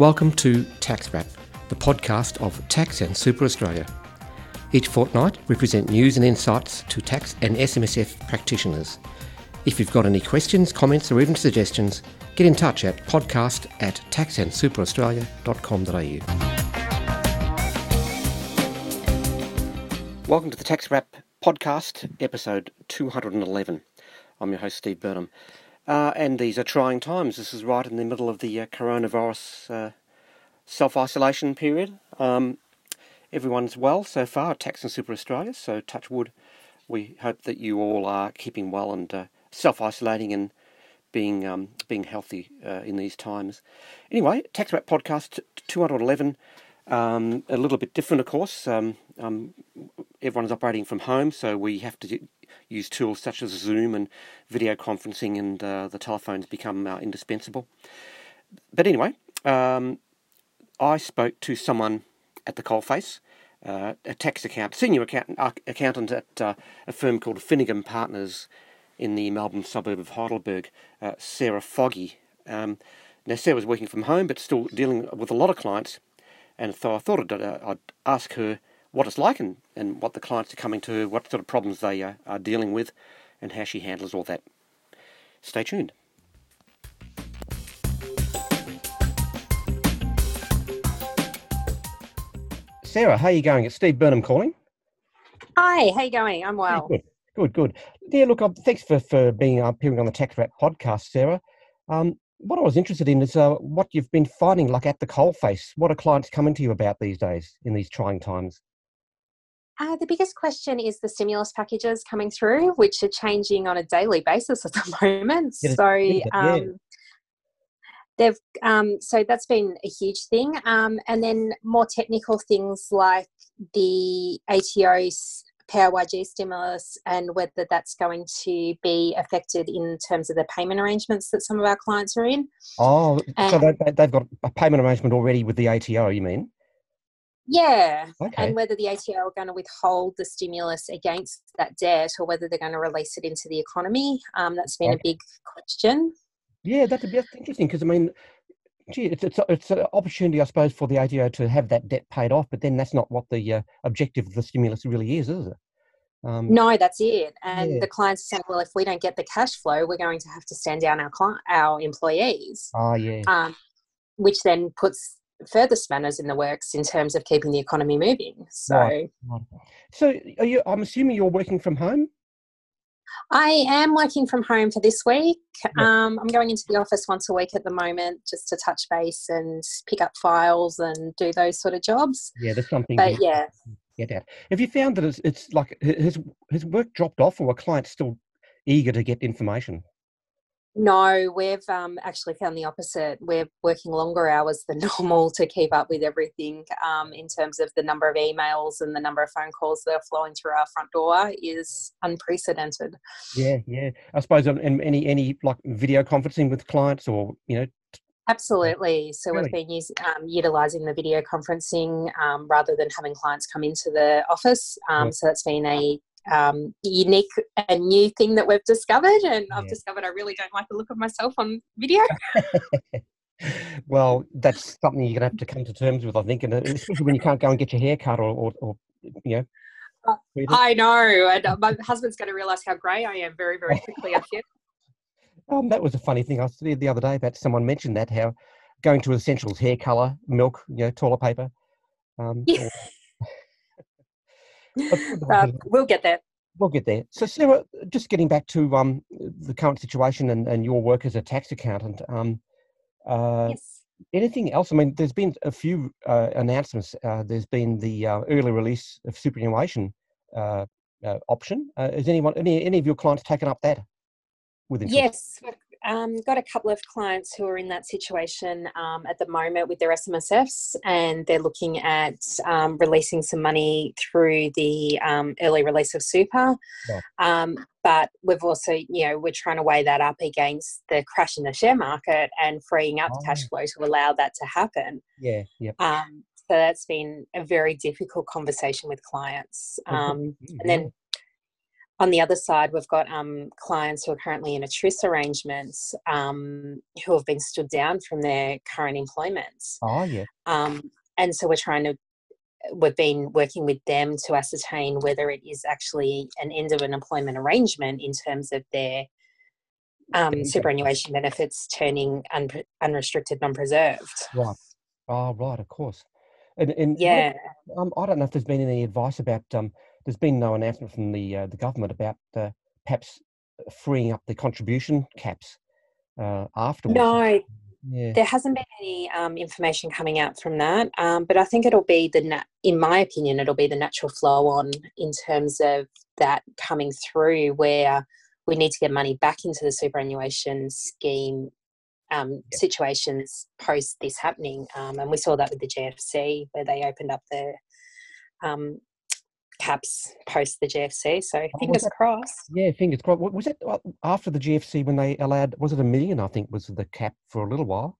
Welcome to Tax Wrap, the podcast of Tax and Super Australia. Each fortnight, we present news and insights to tax and SMSF practitioners. If you've got any questions, comments, or even suggestions, get in touch at podcast at taxandsuperaustralia.com.au. Welcome to the Tax Wrap podcast, episode 211. I'm your host, Steve Burnham. Uh, and these are trying times. This is right in the middle of the uh, coronavirus uh, self isolation period. Um, everyone's well so far Tax and Super Australia, so touch wood. We hope that you all are keeping well and uh, self isolating and being um, being healthy uh, in these times. Anyway, Tax Wrap Podcast 211. Um, a little bit different, of course. Um, um, everyone's operating from home, so we have to use tools such as Zoom and video conferencing, and uh, the telephones become uh, indispensable. But anyway, um, I spoke to someone at the coalface, uh, a tax account, senior accountant, accountant at uh, a firm called Finnegan Partners in the Melbourne suburb of Heidelberg, uh, Sarah Foggy. Um, now, Sarah was working from home, but still dealing with a lot of clients, and so I thought I'd, uh, I'd ask her what it's like and, and what the clients are coming to, what sort of problems they are, are dealing with, and how she handles all that. Stay tuned. Sarah, how are you going? It's Steve Burnham calling. Hi, how you going? I'm well. Good, good, good. Yeah, look, thanks for, for being uh, appearing on the Tax Wrap podcast, Sarah. Um, what I was interested in is uh, what you've been finding, like at the coalface. What are clients coming to you about these days in these trying times? Uh, the biggest question is the stimulus packages coming through, which are changing on a daily basis at the moment. Yeah, so, yeah. um, they've um, so that's been a huge thing, um, and then more technical things like the ATO's PAYG stimulus and whether that's going to be affected in terms of the payment arrangements that some of our clients are in. Oh, and, so they, they've got a payment arrangement already with the ATO, you mean? Yeah, okay. and whether the ATO are going to withhold the stimulus against that debt or whether they're going to release it into the economy. Um, that's been okay. a big question. Yeah, that's, that's interesting because I mean, gee, it's, it's, it's an opportunity, I suppose, for the ATO to have that debt paid off, but then that's not what the uh, objective of the stimulus really is, is it? Um, no, that's it. And yeah. the clients say, well, if we don't get the cash flow, we're going to have to stand down our our employees. Oh, yeah. Um, which then puts further spanners in the works in terms of keeping the economy moving. So, right. so are you? I'm assuming you're working from home. I am working from home for this week. Um, I'm going into the office once a week at the moment just to touch base and pick up files and do those sort of jobs. Yeah, there's something. But yeah, get out. Have you found that it's, it's like his his work dropped off, or are clients still eager to get information? No, we've um, actually found the opposite. We're working longer hours than normal to keep up with everything um, in terms of the number of emails and the number of phone calls that are flowing through our front door is unprecedented. Yeah, yeah. I suppose um, any any like video conferencing with clients or you know. Absolutely. So really? we've been using, um, utilizing the video conferencing um, rather than having clients come into the office. Um, so that's been a um, unique and new thing that we've discovered. And yeah. I've discovered I really don't like the look of myself on video. well, that's something you're going to have to come to terms with, I think, and uh, especially when you can't go and get your hair cut or, or, or you know. Uh, I know, and uh, my husband's going to realise how grey I am very, very quickly. I feel. Um, that was a funny thing I said the other day about someone mentioned that how going to essentials, hair colour, milk, you know, toilet paper. Um, yeah. Uh, we'll get there. We'll get there. So, Sarah, just getting back to um, the current situation and, and your work as a tax accountant. Um, uh, yes. Anything else? I mean, there's been a few uh, announcements. Uh, there's been the uh, early release of superannuation uh, option. has anyone, any, any of your clients taken up that? With interest? Yes, um, got a couple of clients who are in that situation um, at the moment with their SMSFs, and they're looking at um, releasing some money through the um, early release of super. Yeah. Um, but we've also, you know, we're trying to weigh that up against the crash in the share market and freeing up oh. cash flow to allow that to happen. Yeah, yeah. Um, so that's been a very difficult conversation with clients. Mm-hmm. and then on the other side, we've got um, clients who are currently in a truce arrangements um, who have been stood down from their current employment. Oh, yeah. Um, and so we're trying to, we've been working with them to ascertain whether it is actually an end of an employment arrangement in terms of their um, superannuation benefits turning un- unrestricted, non-preserved. Right. Oh, right. Of course. And, and yeah, um, I don't know if there's been any advice about um, there's been no announcement from the uh, the government about uh, perhaps freeing up the contribution caps uh, afterwards. No, yeah. there hasn't been any um, information coming out from that. Um, but I think it'll be the, nat- in my opinion, it'll be the natural flow on in terms of that coming through where we need to get money back into the superannuation scheme um, yeah. situations post this happening. Um, and we saw that with the GFC where they opened up the um, caps post the GFC. So oh, fingers that, crossed. Yeah, fingers crossed. Was it uh, after the GFC when they allowed? Was it a million? I think was the cap for a little while.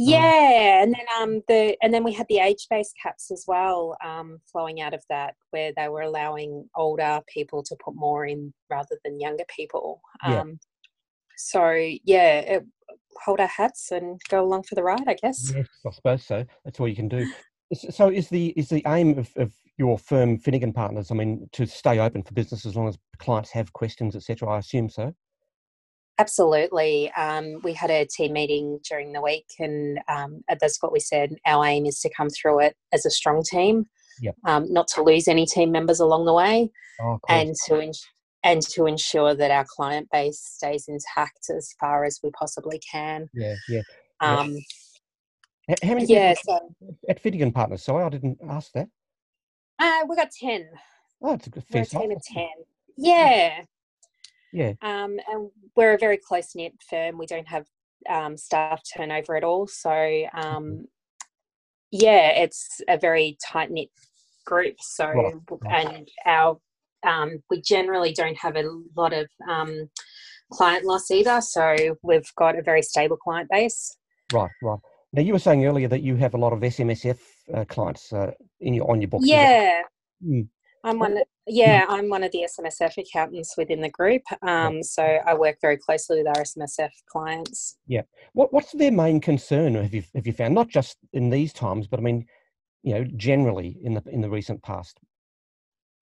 Yeah, and then um the and then we had the age based caps as well um, flowing out of that, where they were allowing older people to put more in rather than younger people. Um, yeah. So yeah, it, hold our hats and go along for the ride, I guess. Yes, I suppose so. That's all you can do. So is the is the aim of, of your firm Finnegan Partners? I mean, to stay open for business as long as clients have questions, etc. I assume so. Absolutely. Um, we had a team meeting during the week, and um, that's what we said. Our aim is to come through it as a strong team, yep. um, not to lose any team members along the way, oh, and to in- and to ensure that our client base stays intact as far as we possibly can. Yeah, yeah. Um, How many yeah, so, at Finnegan Partners? Sorry, I didn't ask that. Uh, we got 10. Oh, it's a good fair team of 10. Yeah. Yeah. Um, and we're a very close knit firm. We don't have um, staff turnover at all. So, um, mm-hmm. yeah, it's a very tight knit group. So, right. and our um, we generally don't have a lot of um, client loss either. So, we've got a very stable client base. Right, right. Now, you were saying earlier that you have a lot of SMSF uh, clients uh, in your on your books. Yeah, mm. I'm one. Yeah, mm. I'm one of the SMSF accountants within the group. Um, so I work very closely with our SMSF clients. Yeah. What What's their main concern? Have you Have you found not just in these times, but I mean, you know, generally in the in the recent past?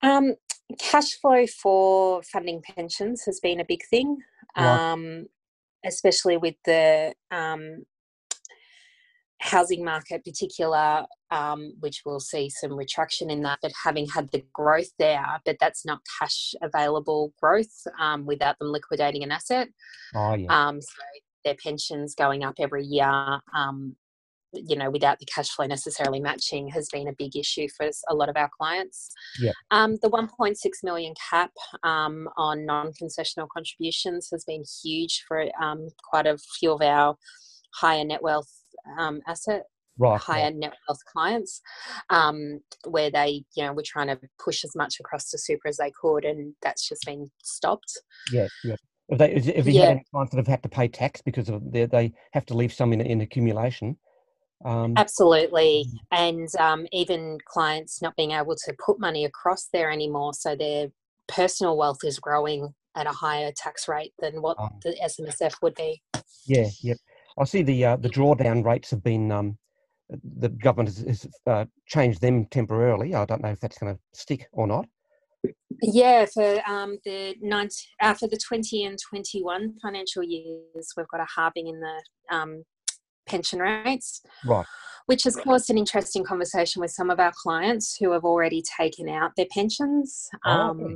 Um, cash flow for funding pensions has been a big thing. Right. Um, especially with the um, housing market particular um, which will see some retraction in that but having had the growth there but that's not cash available growth um, without them liquidating an asset oh, yeah. um, so their pensions going up every year um, you know without the cash flow necessarily matching has been a big issue for a lot of our clients yeah. Um, the 1.6 million cap um, on non-concessional contributions has been huge for quite a few of our higher net wealth um, asset right, higher right. net wealth clients um, where they you know were trying to push as much across to super as they could and that's just been stopped yeah yeah have, they, have you yeah. had any clients that have had to pay tax because of they, they have to leave some in, in accumulation um, Absolutely. Mm. And um, even clients not being able to put money across there anymore. So their personal wealth is growing at a higher tax rate than what oh. the SMSF would be. Yeah, yep. I see the uh, the drawdown rates have been um, the government has, has uh, changed them temporarily. I don't know if that's going to stick or not. Yeah, for um, the 19, uh, for the twenty and twenty one financial years, we've got a halving in the um, pension rates, right? Which has caused an interesting conversation with some of our clients who have already taken out their pensions. Oh, um, okay.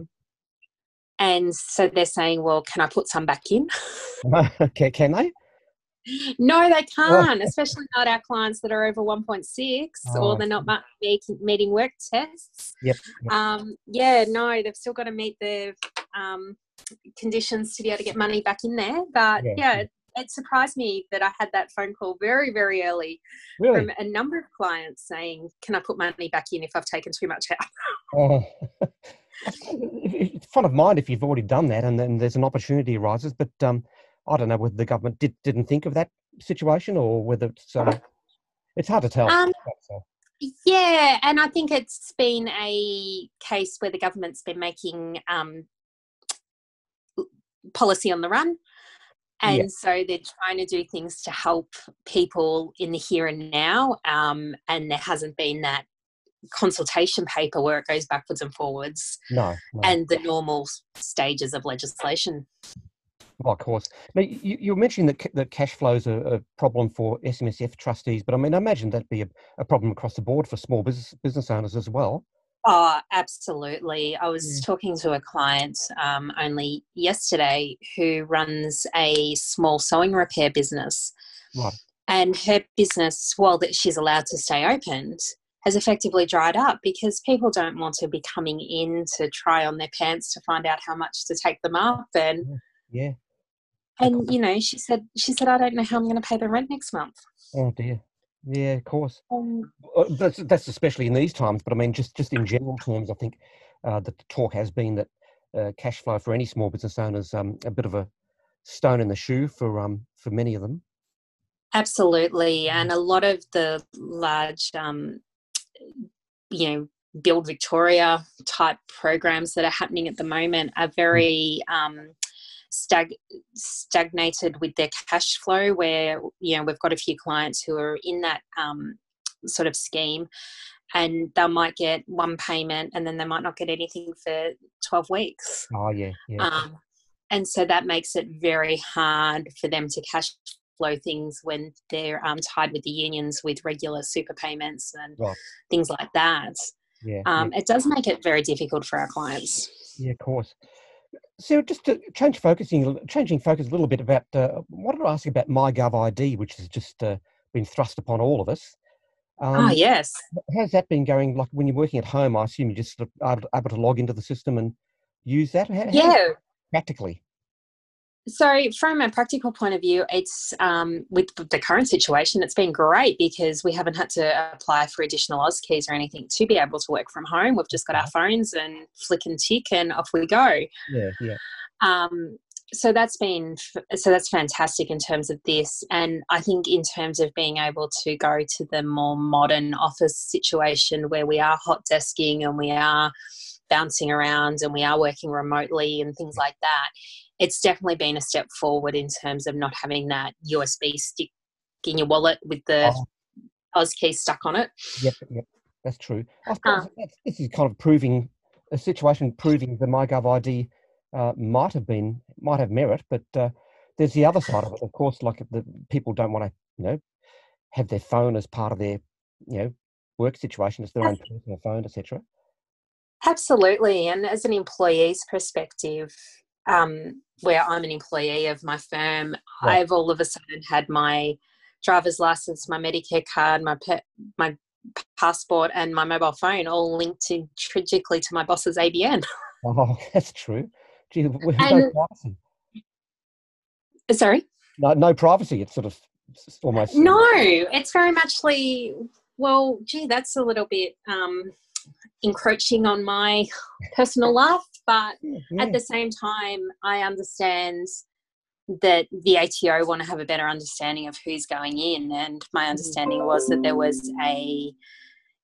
And so they're saying, "Well, can I put some back in?" okay, can they? No, they can't, especially not our clients that are over 1.6 oh, or they're not meeting work tests. Yep. yep. Um, yeah, no, they've still got to meet the um, conditions to be able to get money back in there. But yeah, yeah it, it, surprised me that I had that phone call very, very early really? from a number of clients saying, Can I put money back in if I've taken too much out? oh. it's front of mind if you've already done that and then there's an opportunity arises. But um, I don't know whether the government did, didn't think of that situation or whether it's um, it's hard to tell. Um, yeah, and I think it's been a case where the government's been making um, policy on the run. And yeah. so they're trying to do things to help people in the here and now. Um, and there hasn't been that consultation paper where it goes backwards and forwards. No. no. And the normal stages of legislation. Of course. Now, you, you were mentioning that, that cash flows are a problem for SMSF trustees, but I mean, I imagine that'd be a, a problem across the board for small business business owners as well. Oh, absolutely. I was yeah. talking to a client um, only yesterday who runs a small sewing repair business. Right. And her business, while that she's allowed to stay open, has effectively dried up because people don't want to be coming in to try on their pants to find out how much to take them up and yeah. And you know, she said she said I don't know how I'm going to pay the rent next month. Oh dear. Yeah, of course. Um, uh, that's, that's especially in these times, but I mean, just just in general terms, I think uh, the talk has been that uh, cash flow for any small business owners um, a bit of a stone in the shoe for um for many of them. Absolutely, and a lot of the large, um, you know, Build Victoria type programs that are happening at the moment are mm. very um, stag- stagnated with their cash flow where you know we've got a few clients who are in that um, sort of scheme and they might get one payment and then they might not get anything for 12 weeks. Oh yeah, yeah. Um, and so that makes it very hard for them to cash flow things when they're um, tied with the unions with regular super payments and right. things like that. Yeah, um, yeah, it does make it very difficult for our clients. Yeah of course Sarah, just to change focusing, changing focus a little bit about, uh, I wanted to ask about MyGov ID, which has just uh, been thrust upon all of us. Um, ah, yes. How's that been going? Like when you're working at home, I assume you're just sort of able to log into the system and use that. How, yeah. Practically. So, from a practical point of view, it's um, with the current situation, it's been great because we haven't had to apply for additional AUSkeys or anything to be able to work from home. We've just got our phones and flick and tick, and off we go. Yeah, yeah. Um, so that's been so that's fantastic in terms of this and i think in terms of being able to go to the more modern office situation where we are hot desking and we are bouncing around and we are working remotely and things like that it's definitely been a step forward in terms of not having that USB stick in your wallet with the oh. AUSkey stuck on it. Yep, yep, that's true. Um, this is kind of proving a situation proving the MyGov ID uh, might have been might have merit, but uh, there's the other side of it. Of course, like the people don't want to, you know, have their phone as part of their, you know, work situation, as their own personal phone, etc. Absolutely, and as an employee's perspective, um, where I'm an employee of my firm, right. I've all of a sudden had my driver's license, my Medicare card, my my passport, and my mobile phone all linked intrinsically to my boss's ABN. Oh, that's true. Gee, and, no privacy. Sorry. No, no privacy. It's sort of almost. No, it's very much like. Well, gee, that's a little bit. Um, encroaching on my personal life. But yeah. at the same time, I understand that the ATO want to have a better understanding of who's going in. And my understanding was that there was a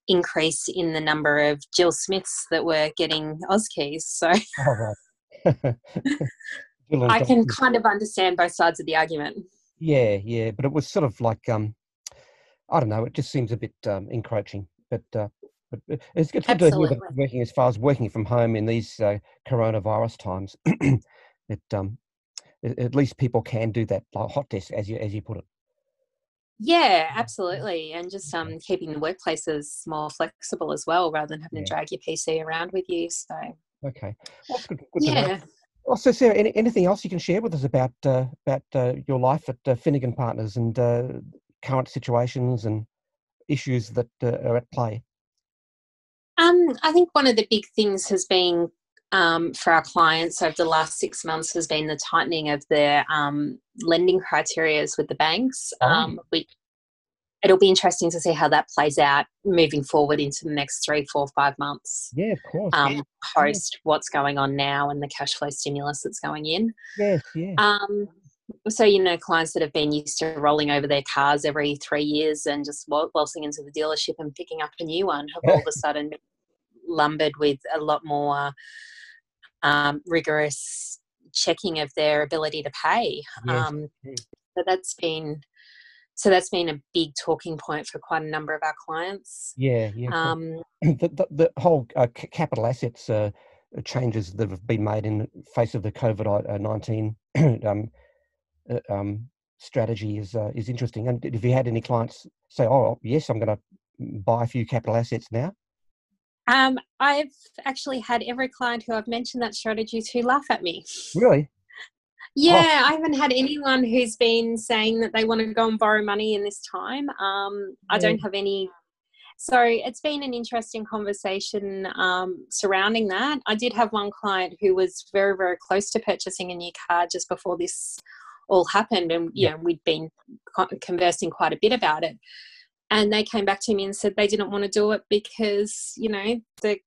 increase in the number of Jill Smiths that were getting AUSkeys. So oh, I can kind of understand both sides of the argument. Yeah, yeah, but it was sort of like um, I don't know. It just seems a bit um, encroaching. But uh, but uh, it's, good to hear working as far as working from home in these uh, coronavirus times. it um, at least people can do that like hot desk, as you as you put it. Yeah, absolutely, and just um, keeping the workplaces more flexible as well, rather than having yeah. to drag your PC around with you. So okay, well, good, good yeah. Also, Sarah, any, anything else you can share with us about uh, about uh, your life at uh, Finnegan Partners and uh, current situations and issues that uh, are at play? Um, I think one of the big things has been um, for our clients over the last six months has been the tightening of their um, lending criterias with the banks. Oh. Um, we, it'll be interesting to see how that plays out moving forward into the next three, four, five months. Yeah, of course. Um, post what's going on now and the cash flow stimulus that's going in. Yes, yeah. So you know clients that have been used to rolling over their cars every three years and just waltzing into the dealership and picking up a new one have all of a sudden lumbered with a lot more um, rigorous checking of their ability to pay. Yes. Um, so that's been so that's been a big talking point for quite a number of our clients. Yeah, yeah. Um, the, the, the, whole uh, capital assets uh, changes that have been made in the face of the COVID uh, nineteen um, uh, um, strategy is uh, is interesting. And have you had any clients say, "Oh, yes, I'm going to buy a few capital assets now"? Um, I've actually had every client who I've mentioned that strategy to laugh at me. Really? Yeah, oh. I haven't had anyone who's been saying that they want to go and borrow money in this time. Um, yeah. I don't have any. So it's been an interesting conversation um, surrounding that. I did have one client who was very, very close to purchasing a new car just before this all happened, and you yeah. know we'd been conversing quite a bit about it. And they came back to me and said they didn't want to do it because you know the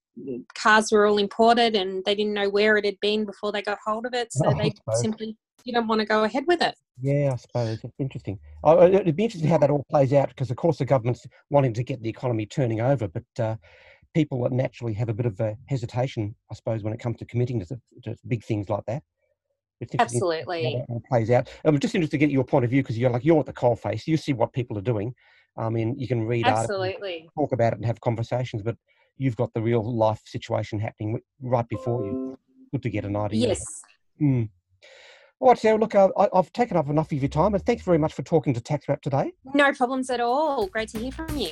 cars were all imported and they didn't know where it had been before they got hold of it. So oh, they simply didn't want to go ahead with it. Yeah, I suppose. It's interesting. Oh, it'd be interesting how that all plays out because, of course, the government's wanting to get the economy turning over, but uh, people naturally have a bit of a hesitation, I suppose, when it comes to committing to, to big things like that. Absolutely. How that plays out. I'm just interested to get your point of view because you're like, you're at the coal face. You see what people are doing. I mean, you can read Absolutely. talk about it and have conversations, but you've got the real life situation happening right before you. Good to get an idea. Yes. Mm. All right, Sarah, look, uh, I, have taken up enough of your time, and thanks very much for talking to TaxWrap today. No problems at all. Great to hear from you.